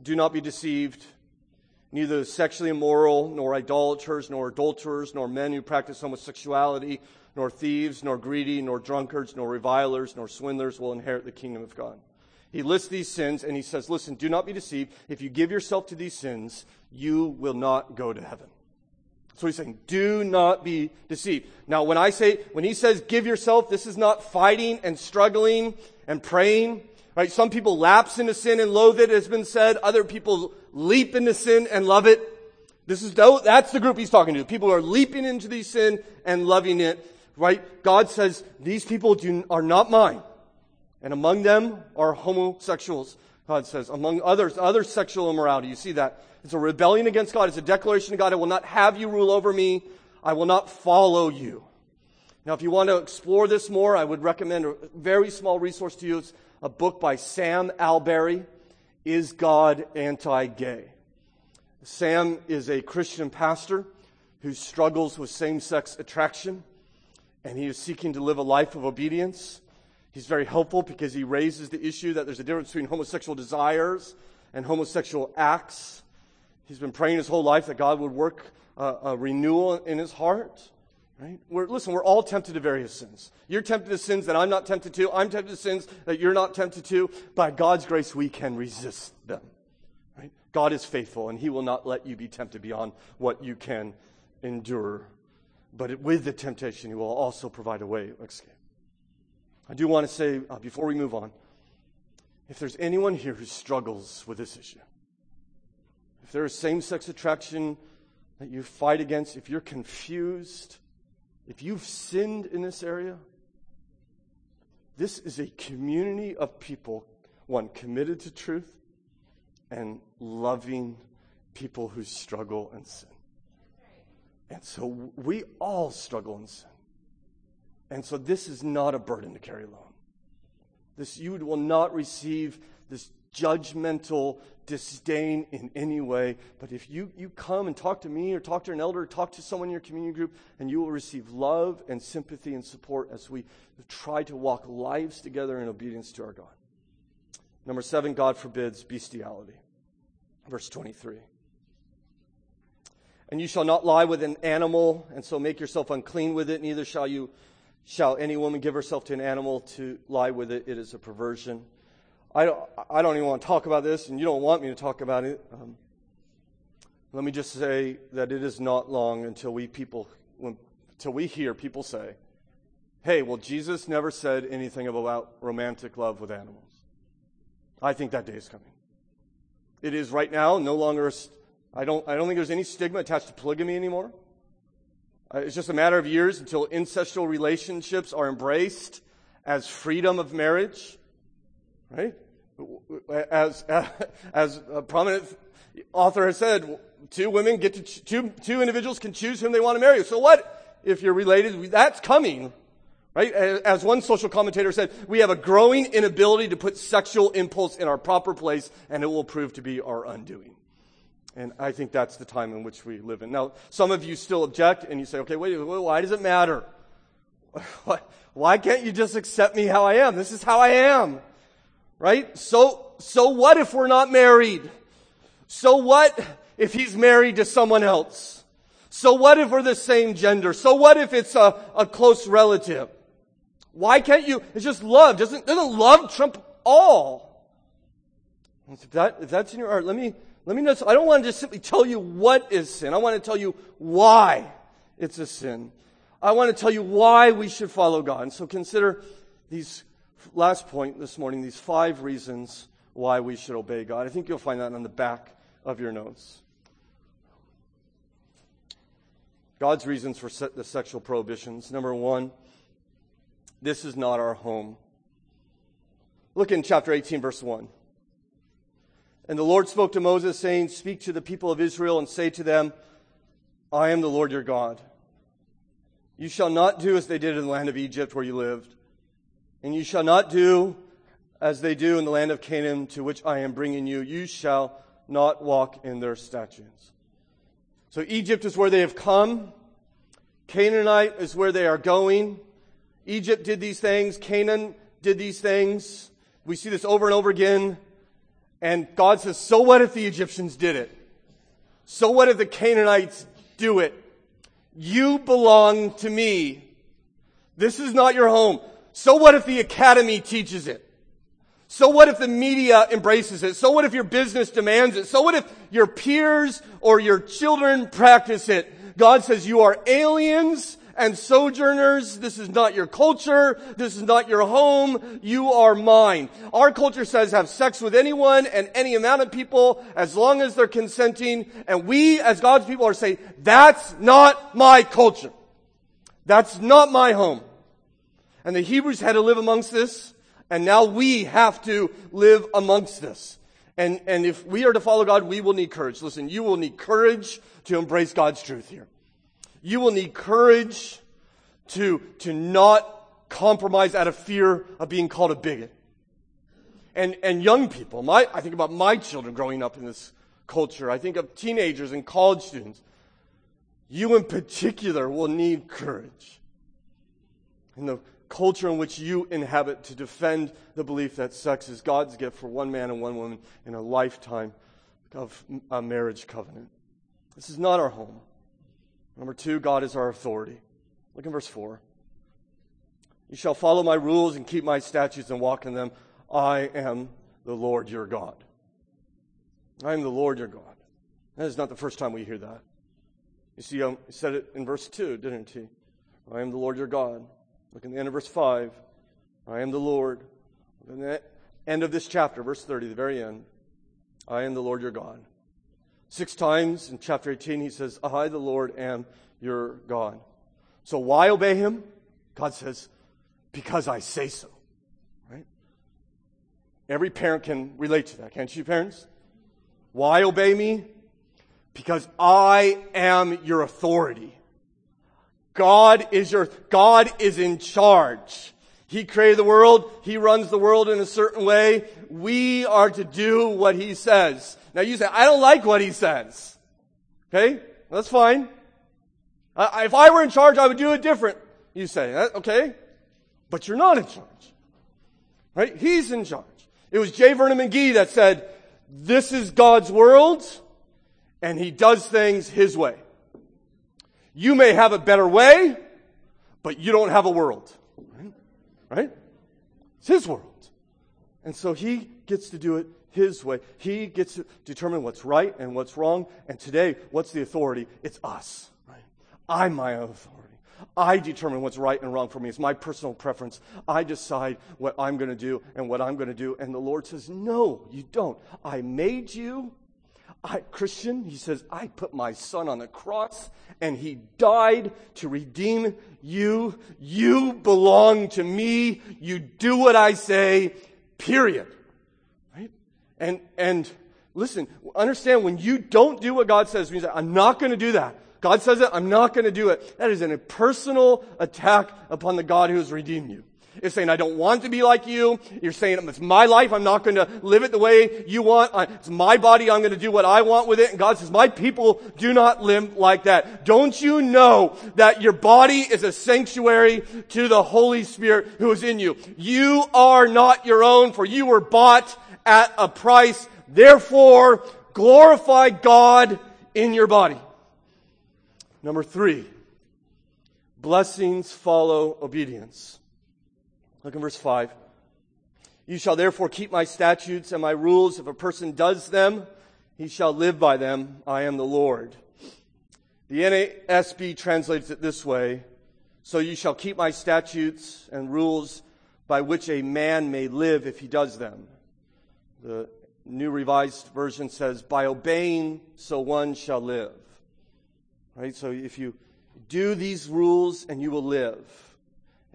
Do not be deceived. Neither the sexually immoral, nor idolaters, nor adulterers, nor men who practice homosexuality, nor thieves, nor greedy, nor drunkards, nor revilers, nor swindlers will inherit the kingdom of God. He lists these sins and he says, listen, do not be deceived. If you give yourself to these sins, you will not go to heaven. So he's saying, do not be deceived. Now, when I say, when he says give yourself, this is not fighting and struggling and praying. Right? Some people lapse into sin and loathe it, has been said. Other people leap into sin and love it. This is, that's the group he's talking to. People who are leaping into the sin and loving it. Right? God says, these people do, are not mine. And among them are homosexuals. God says, among others, other sexual immorality. You see that? It's a rebellion against God. It's a declaration to God, I will not have you rule over me. I will not follow you. Now, if you want to explore this more, I would recommend a very small resource to you. It's a book by Sam Allberry, Is God Anti-Gay? Sam is a Christian pastor who struggles with same-sex attraction, and he is seeking to live a life of obedience. He's very helpful because he raises the issue that there's a difference between homosexual desires and homosexual acts. He's been praying his whole life that God would work a renewal in his heart. Right? We're, listen, we're all tempted to various sins. You're tempted to sins that I'm not tempted to. I'm tempted to sins that you're not tempted to. By God's grace, we can resist them. Right? God is faithful, and He will not let you be tempted beyond what you can endure. But with the temptation, He will also provide a way of escape. I do want to say, uh, before we move on, if there's anyone here who struggles with this issue, if there is same sex attraction that you fight against, if you're confused, if you've sinned in this area, this is a community of people, one committed to truth and loving people who struggle and sin. And so we all struggle in sin. And so this is not a burden to carry alone. This you will not receive this judgmental disdain in any way. But if you, you come and talk to me or talk to an elder or talk to someone in your community group, and you will receive love and sympathy and support as we try to walk lives together in obedience to our God. Number seven, God forbids bestiality. Verse 23. And you shall not lie with an animal, and so make yourself unclean with it, neither shall you shall any woman give herself to an animal to lie with it. It is a perversion. I don't, I don't even want to talk about this, and you don't want me to talk about it. Um, let me just say that it is not long until we people, when, until we hear people say, "Hey, well, Jesus never said anything about romantic love with animals." I think that day is coming. It is right now no longer. I don't. I don't think there's any stigma attached to polygamy anymore. Uh, it's just a matter of years until incestual relationships are embraced as freedom of marriage, right? as, as a prominent author has said, two women get to, two, two individuals can choose whom they want to marry. So what if you're related? That's coming. Right? As one social commentator said, we have a growing inability to put sexual impulse in our proper place, and it will prove to be our undoing. And I think that's the time in which we live in. Now, some of you still object, and you say, okay, wait, why does it matter? Why can't you just accept me how I am? This is how I am. Right? So, so what if we're not married? So what if he's married to someone else? So what if we're the same gender? So what if it's a, a close relative? Why can't you? It's just love. Doesn't, doesn't love trump all? If, that, if that's in your heart, let me, let me know. I don't want to just simply tell you what is sin. I want to tell you why it's a sin. I want to tell you why we should follow God. And so consider these last point this morning, these five reasons why we should obey God. I think you'll find that on the back of your notes. God's reasons for the sexual prohibitions. Number one, this is not our home. Look in chapter 18, verse 1. And the Lord spoke to Moses, saying, Speak to the people of Israel and say to them, I am the Lord your God. You shall not do as they did in the land of Egypt where you lived and you shall not do as they do in the land of Canaan to which I am bringing you. You shall not walk in their statutes. So Egypt is where they have come. Canaanite is where they are going. Egypt did these things. Canaan did these things. We see this over and over again. And God says, so what if the Egyptians did it? So what if the Canaanites do it? You belong to me. This is not your home. So what if the academy teaches it? So what if the media embraces it? So what if your business demands it? So what if your peers or your children practice it? God says you are aliens and sojourners. This is not your culture. This is not your home. You are mine. Our culture says have sex with anyone and any amount of people as long as they're consenting. And we as God's people are saying, that's not my culture. That's not my home. And the Hebrews had to live amongst this. And now we have to live amongst this. And, and if we are to follow God, we will need courage. Listen, you will need courage to embrace God's truth here. You will need courage to, to not compromise out of fear of being called a bigot. And, and young people, my, I think about my children growing up in this culture. I think of teenagers and college students. You in particular will need courage in the culture in which you inhabit to defend the belief that sex is God's gift for one man and one woman in a lifetime of a marriage covenant. This is not our home. Number two, God is our authority. Look in verse 4. You shall follow my rules and keep my statutes and walk in them. I am the Lord your God. I am the Lord your God. That is not the first time we hear that. You see, um, he said it in verse 2, didn't he? I am the Lord your God. Look in the end of verse 5. I am the Lord. In the end of this chapter, verse 30, the very end. I am the Lord your God. Six times in chapter 18, he says, I, the Lord, am your God. So why obey him? God says, because I say so. Right? Every parent can relate to that, can't you, parents? Why obey me? Because I am your authority. God is your, God is in charge. He created the world. He runs the world in a certain way. We are to do what He says. Now you say, I don't like what he says. Okay? That's fine. If I were in charge, I would do it different. You say, okay? But you're not in charge. Right? He's in charge. It was J. Vernon McGee that said, this is God's world, and he does things his way. You may have a better way, but you don't have a world. Right? right? It's his world. And so he gets to do it his way. He gets to determine what's right and what's wrong. And today, what's the authority? It's us. Right? I'm my authority. I determine what's right and wrong for me. It's my personal preference. I decide what I'm going to do and what I'm going to do. And the Lord says, No, you don't. I made you. I, Christian, he says, I put my son on the cross and he died to redeem you. You belong to me. You do what I say, period. And, and listen, understand when you don't do what God says, means I'm not going to do that. God says it, I'm not going to do it. That is a personal attack upon the God who has redeemed you. It's saying, I don't want to be like you. You're saying, it's my life. I'm not going to live it the way you want. It's my body. I'm going to do what I want with it. And God says, my people do not live like that. Don't you know that your body is a sanctuary to the Holy Spirit who is in you? You are not your own, for you were bought at a price. Therefore, glorify God in your body. Number three, blessings follow obedience. Look in verse 5. You shall therefore keep my statutes and my rules. If a person does them, he shall live by them. I am the Lord. The NASB translates it this way. So you shall keep my statutes and rules by which a man may live if he does them. The New Revised Version says, by obeying, so one shall live. Right? So if you do these rules and you will live.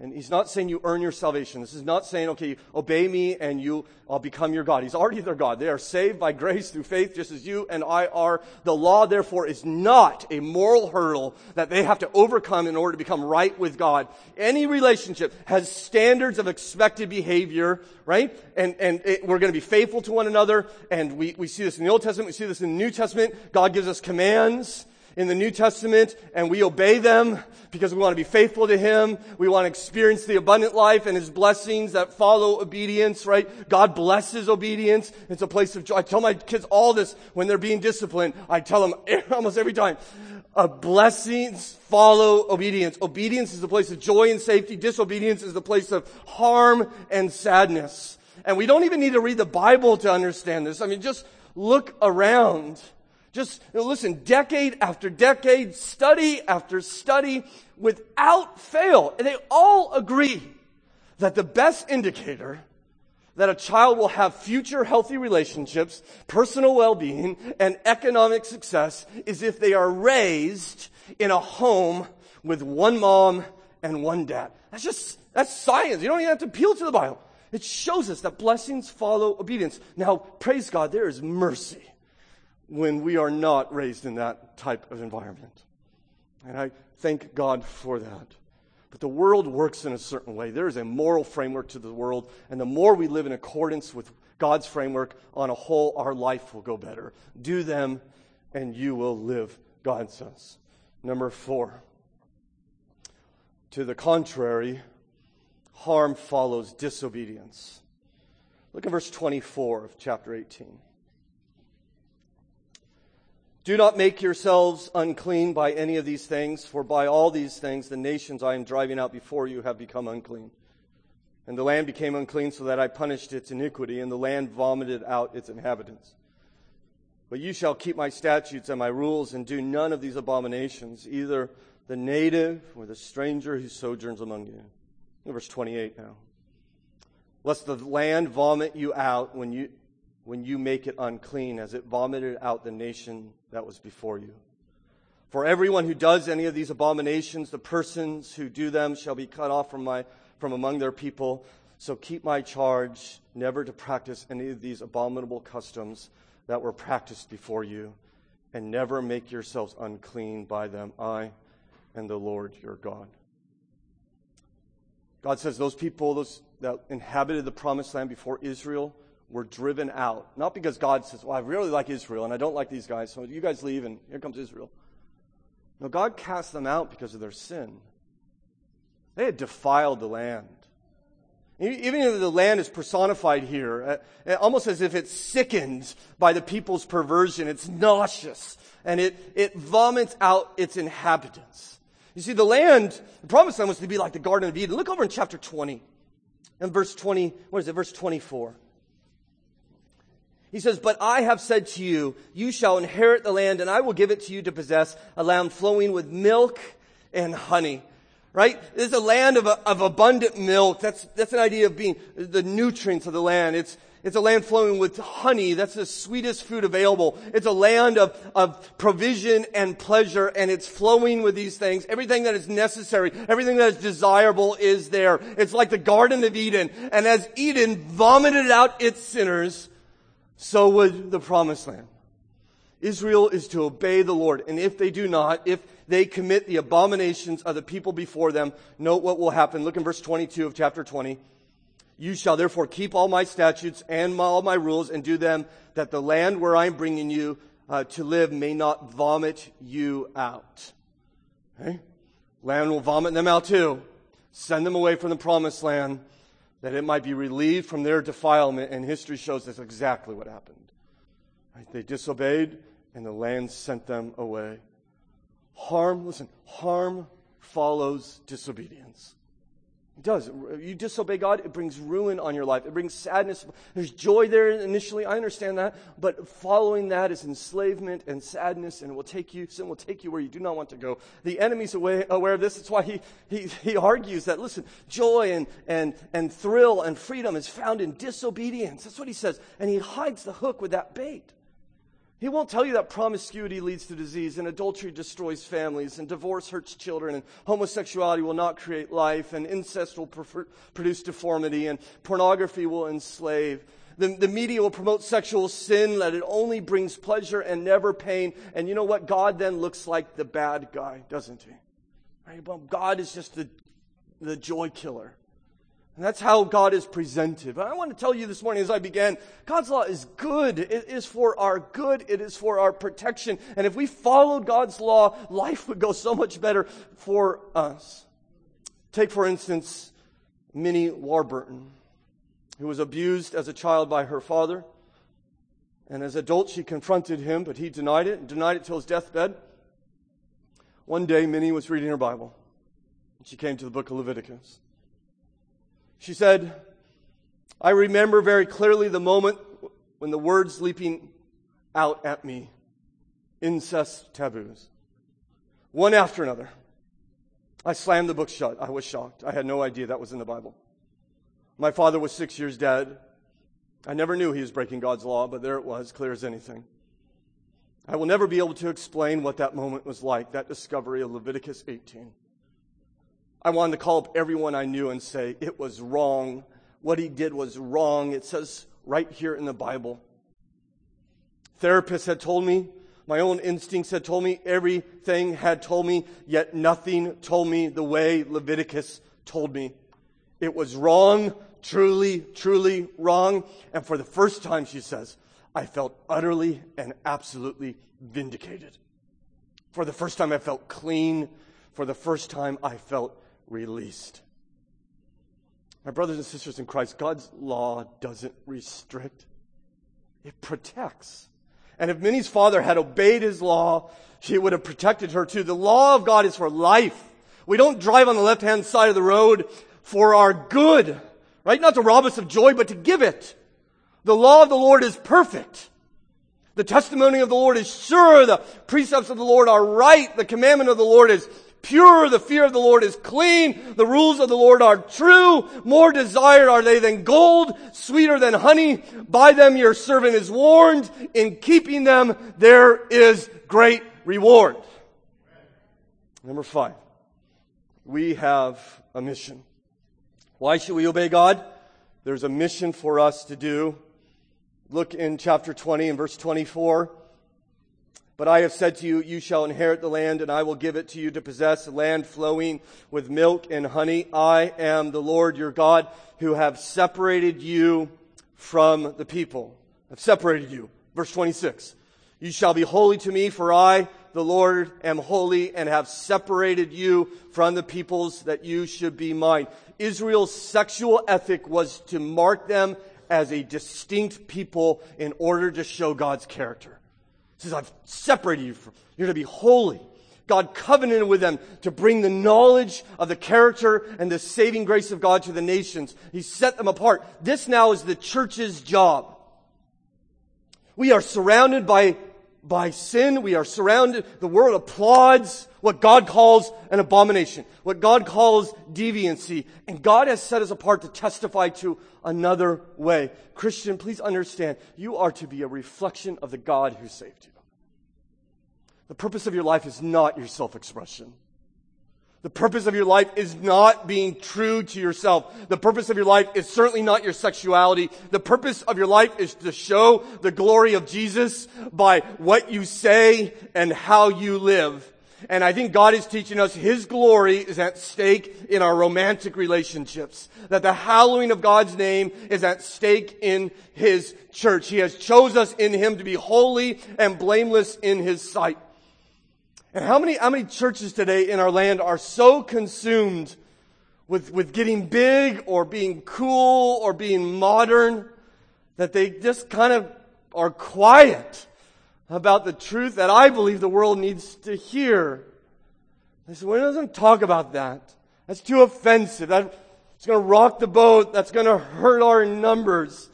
And he's not saying you earn your salvation. This is not saying, okay, obey me and you, I'll become your God. He's already their God. They are saved by grace through faith, just as you and I are. The law, therefore, is not a moral hurdle that they have to overcome in order to become right with God. Any relationship has standards of expected behavior, right? And, and it, we're going to be faithful to one another. And we, we see this in the Old Testament. We see this in the New Testament. God gives us commands in the New Testament and we obey them because we want to be faithful to Him. We want to experience the abundant life and His blessings that follow obedience, right? God blesses obedience. It's a place of joy. I tell my kids all this when they're being disciplined. I tell them almost every time. Uh, blessings follow obedience. Obedience is the place of joy and safety. Disobedience is the place of harm and sadness. And we don't even need to read the Bible to understand this. I mean, just look around. Just you know, listen, decade after decade, study after study, without fail. And they all agree that the best indicator that a child will have future healthy relationships, personal well-being, and economic success is if they are raised in a home with one mom and one dad. That's just, that's science. You don't even have to appeal to the Bible. It shows us that blessings follow obedience. Now, praise God, there is mercy when we are not raised in that type of environment. And I thank God for that. But the world works in a certain way. There is a moral framework to the world, and the more we live in accordance with God's framework, on a whole, our life will go better. Do them, and you will live, God says. Number four. To the contrary, harm follows disobedience. Look at verse 24 of chapter 18. Do not make yourselves unclean by any of these things, for by all these things the nations I am driving out before you have become unclean. And the land became unclean so that I punished its iniquity, and the land vomited out its inhabitants. But you shall keep my statutes and my rules and do none of these abominations, either the native or the stranger who sojourns among you. Verse 28 now. Lest the land vomit you out when you, when you make it unclean, as it vomited out the nation that was before you. For everyone who does any of these abominations, the persons who do them shall be cut off from, my, from among their people. So keep my charge never to practice any of these abominable customs that were practiced before you, and never make yourselves unclean by them. I and the Lord your God. God says those people those that inhabited the promised land before Israel were driven out. Not because God says, Well, I really like Israel and I don't like these guys, so you guys leave and here comes Israel. No, God cast them out because of their sin. They had defiled the land. Even if the land is personified here, uh, almost as if it's sickened by the people's perversion, it's nauseous and it, it vomits out its inhabitants. You see, the land, the promised land was to be like the Garden of Eden. Look over in chapter 20 and verse 20, what is it, verse 24. He says, But I have said to you, you shall inherit the land, and I will give it to you to possess, a land flowing with milk and honey. Right? This is a land of, of abundant milk. That's, that's an idea of being the nutrients of the land. It's, it's a land flowing with honey. That's the sweetest food available. It's a land of, of provision and pleasure, and it's flowing with these things. Everything that is necessary, everything that is desirable is there. It's like the Garden of Eden. And as Eden vomited out its sinners, so would the promised land. Israel is to obey the Lord. And if they do not, if they commit the abominations of the people before them, note what will happen. Look in verse 22 of chapter 20. You shall therefore keep all my statutes and my, all my rules and do them that the land where I'm bringing you uh, to live may not vomit you out. Okay? Land will vomit them out too. Send them away from the promised land that it might be relieved from their defilement. And history shows that's exactly what happened. Right? They disobeyed, and the land sent them away. Harm, listen, harm follows disobedience. It does. You disobey God, it brings ruin on your life. It brings sadness. There's joy there initially. I understand that. But following that is enslavement and sadness, and it will take you, sin will take you where you do not want to go. The enemy's aware, of this. That's why he, he, he argues that, listen, joy and, and, and thrill and freedom is found in disobedience. That's what he says. And he hides the hook with that bait. He won't tell you that promiscuity leads to disease and adultery destroys families and divorce hurts children and homosexuality will not create life and incest will prefer, produce deformity and pornography will enslave. The, the media will promote sexual sin that it only brings pleasure and never pain. And you know what? God then looks like the bad guy, doesn't he? Right? Well, God is just the, the joy killer. And that's how God is presented. But I want to tell you this morning as I began, God's law is good. It is for our good. It is for our protection. And if we followed God's law, life would go so much better for us. Take, for instance, Minnie Warburton, who was abused as a child by her father. And as an adult, she confronted him, but he denied it and denied it till his deathbed. One day, Minnie was reading her Bible. And she came to the book of Leviticus. She said, I remember very clearly the moment when the words leaping out at me incest taboos. One after another. I slammed the book shut. I was shocked. I had no idea that was in the Bible. My father was six years dead. I never knew he was breaking God's law, but there it was, clear as anything. I will never be able to explain what that moment was like, that discovery of Leviticus 18. I wanted to call up everyone I knew and say, it was wrong. What he did was wrong. It says right here in the Bible. Therapists had told me, my own instincts had told me, everything had told me, yet nothing told me the way Leviticus told me. It was wrong, truly, truly wrong. And for the first time, she says, I felt utterly and absolutely vindicated. For the first time, I felt clean. For the first time, I felt released. My brothers and sisters in Christ, God's law doesn't restrict, it protects. And if Minnie's father had obeyed his law, she would have protected her too. The law of God is for life. We don't drive on the left hand side of the road for our good, right? Not to rob us of joy, but to give it. The law of the Lord is perfect. The testimony of the Lord is sure. The precepts of the Lord are right. The commandment of the Lord is pure. The fear of the Lord is clean. The rules of the Lord are true. More desired are they than gold, sweeter than honey. By them your servant is warned. In keeping them there is great reward. Number five, we have a mission. Why should we obey God? There's a mission for us to do. Look in chapter 20 and verse 24. But I have said to you, you shall inherit the land, and I will give it to you to possess a land flowing with milk and honey. I am the Lord your God, who have separated you from the people. I've separated you. Verse 26. You shall be holy to me, for I, the Lord, am holy, and have separated you from the peoples that you should be mine. Israel's sexual ethic was to mark them as a distinct people in order to show God's character. Says, I've separated you from, you're to be holy. God covenanted with them to bring the knowledge of the character and the saving grace of God to the nations. He set them apart. This now is the church's job. We are surrounded by, by sin. We are surrounded. The world applauds what God calls an abomination, what God calls deviancy. And God has set us apart to testify to another way. Christian, please understand, you are to be a reflection of the God who saved you. The purpose of your life is not your self expression. The purpose of your life is not being true to yourself. The purpose of your life is certainly not your sexuality. The purpose of your life is to show the glory of Jesus by what you say and how you live. And I think God is teaching us His glory is at stake in our romantic relationships. That the hallowing of God's name is at stake in His church. He has chose us in Him to be holy and blameless in His sight. And how many, how many churches today in our land are so consumed with, with getting big or being cool or being modern that they just kind of are quiet about the truth that I believe the world needs to hear. I said, well, doesn't talk about that. That's too offensive. That's going to rock the boat. That's going to hurt our numbers.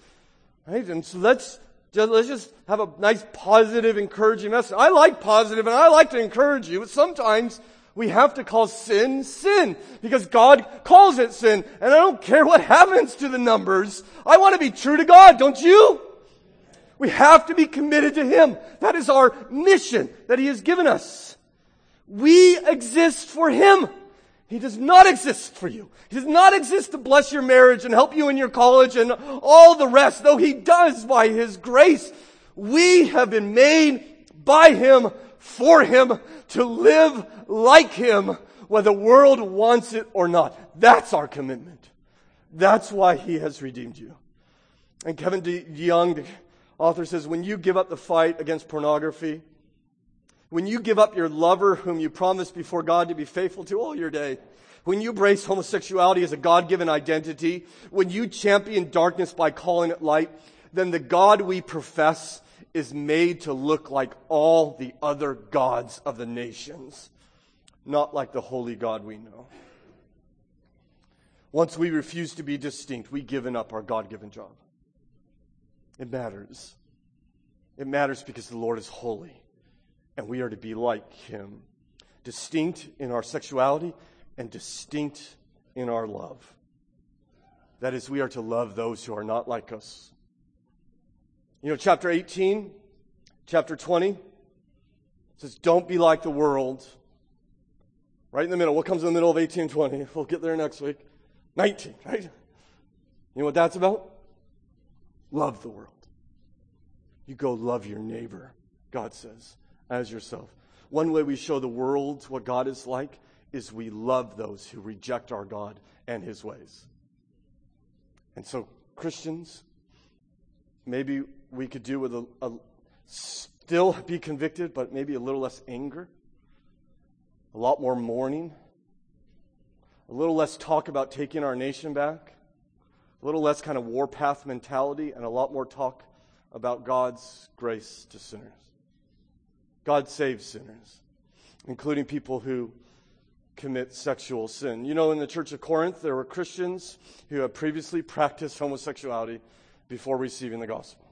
Right? And so let's just, let's just have a nice positive, encouraging message. I like positive and I like to encourage you, but sometimes we have to call sin sin because God calls it sin. And I don't care what happens to the numbers. I want to be true to God, don't you? We have to be committed to Him. That is our mission that He has given us. We exist for Him. He does not exist for you. He does not exist to bless your marriage and help you in your college and all the rest, though He does by His grace. We have been made by Him, for Him, to live like Him, whether the world wants it or not. That's our commitment. That's why He has redeemed you. And Kevin DeYoung, author says, when you give up the fight against pornography, when you give up your lover whom you promised before God to be faithful to all your day, when you embrace homosexuality as a God given identity, when you champion darkness by calling it light, then the God we profess is made to look like all the other gods of the nations, not like the holy God we know. Once we refuse to be distinct, we've given up our God given job. It matters. It matters because the Lord is holy and we are to be like him. Distinct in our sexuality and distinct in our love. That is, we are to love those who are not like us. You know, chapter 18, chapter 20 says, Don't be like the world. Right in the middle. What comes in the middle of 18 and 20? We'll get there next week. 19, right? You know what that's about? Love the world. You go love your neighbor, God says, as yourself. One way we show the world what God is like is we love those who reject our God and his ways. And so, Christians, maybe we could do with a, a still be convicted, but maybe a little less anger, a lot more mourning, a little less talk about taking our nation back, a little less kind of warpath mentality, and a lot more talk about God's grace to sinners. God saves sinners, including people who commit sexual sin. You know, in the church of Corinth, there were Christians who had previously practiced homosexuality before receiving the gospel.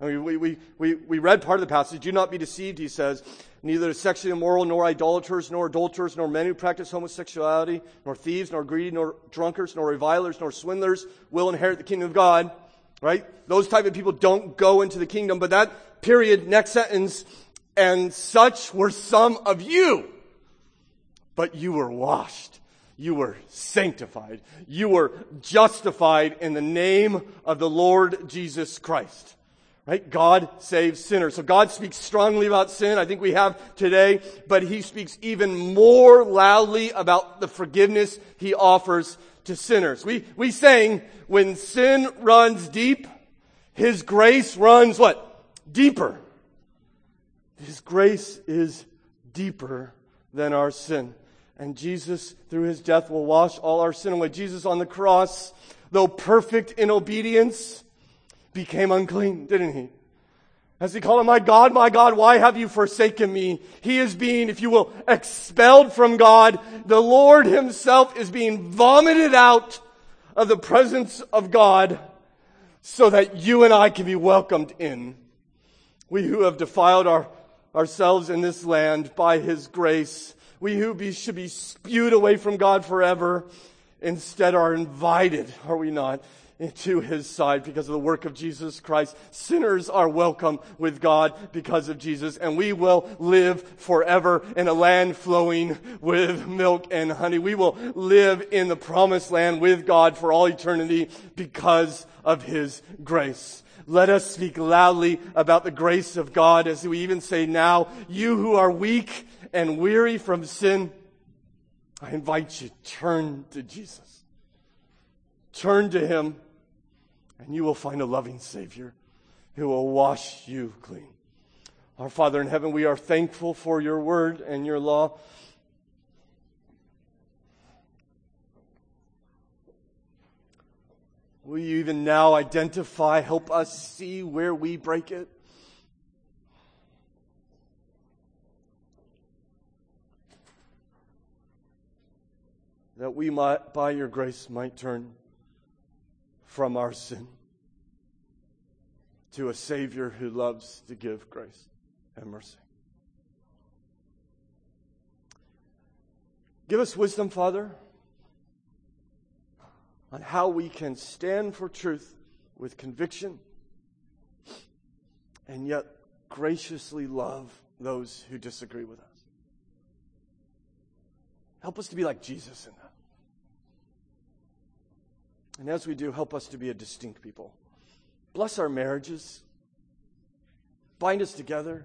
I mean, we, we, we, we read part of the passage. Do not be deceived, he says. Neither sexually immoral, nor idolaters, nor adulterers, nor men who practice homosexuality, nor thieves, nor greedy, nor drunkards, nor revilers, nor swindlers will inherit the kingdom of God. Right? Those type of people don't go into the kingdom. But that period, next sentence, and such were some of you. But you were washed. You were sanctified. You were justified in the name of the Lord Jesus Christ. Right? God saves sinners. So God speaks strongly about sin. I think we have today, but he speaks even more loudly about the forgiveness he offers to sinners. We, we sang, when sin runs deep, his grace runs what? Deeper. His grace is deeper than our sin. And Jesus, through his death, will wash all our sin away. Jesus on the cross, though perfect in obedience, became unclean, didn't he? As he called him, my God, my God, why have you forsaken me? He is being, if you will, expelled from God. The Lord himself is being vomited out of the presence of God so that you and I can be welcomed in. We who have defiled our, ourselves in this land by his grace, we who be, should be spewed away from God forever, instead are invited, are we not, into his side because of the work of Jesus Christ. Sinners are welcome with God because of Jesus, and we will live forever in a land flowing with milk and honey. We will live in the promised land with God for all eternity because of his grace. Let us speak loudly about the grace of God as we even say now, you who are weak and weary from sin, I invite you, turn to Jesus. Turn to him and you will find a loving Savior who will wash you clean. Our Father in heaven, we are thankful for your word and your law. Will you even now identify, help us see where we break it? That we might, by your grace, might turn from our sin to a Savior who loves to give grace and mercy. Give us wisdom, Father, on how we can stand for truth with conviction and yet graciously love those who disagree with us. Help us to be like Jesus in that. And as we do, help us to be a distinct people. Bless our marriages. Bind us together.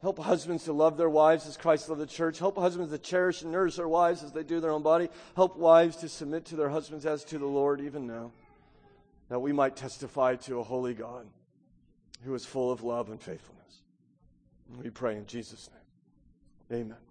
Help husbands to love their wives as Christ loved the church. Help husbands to cherish and nourish their wives as they do their own body. Help wives to submit to their husbands as to the Lord, even now, that we might testify to a holy God who is full of love and faithfulness. We pray in Jesus' name. Amen.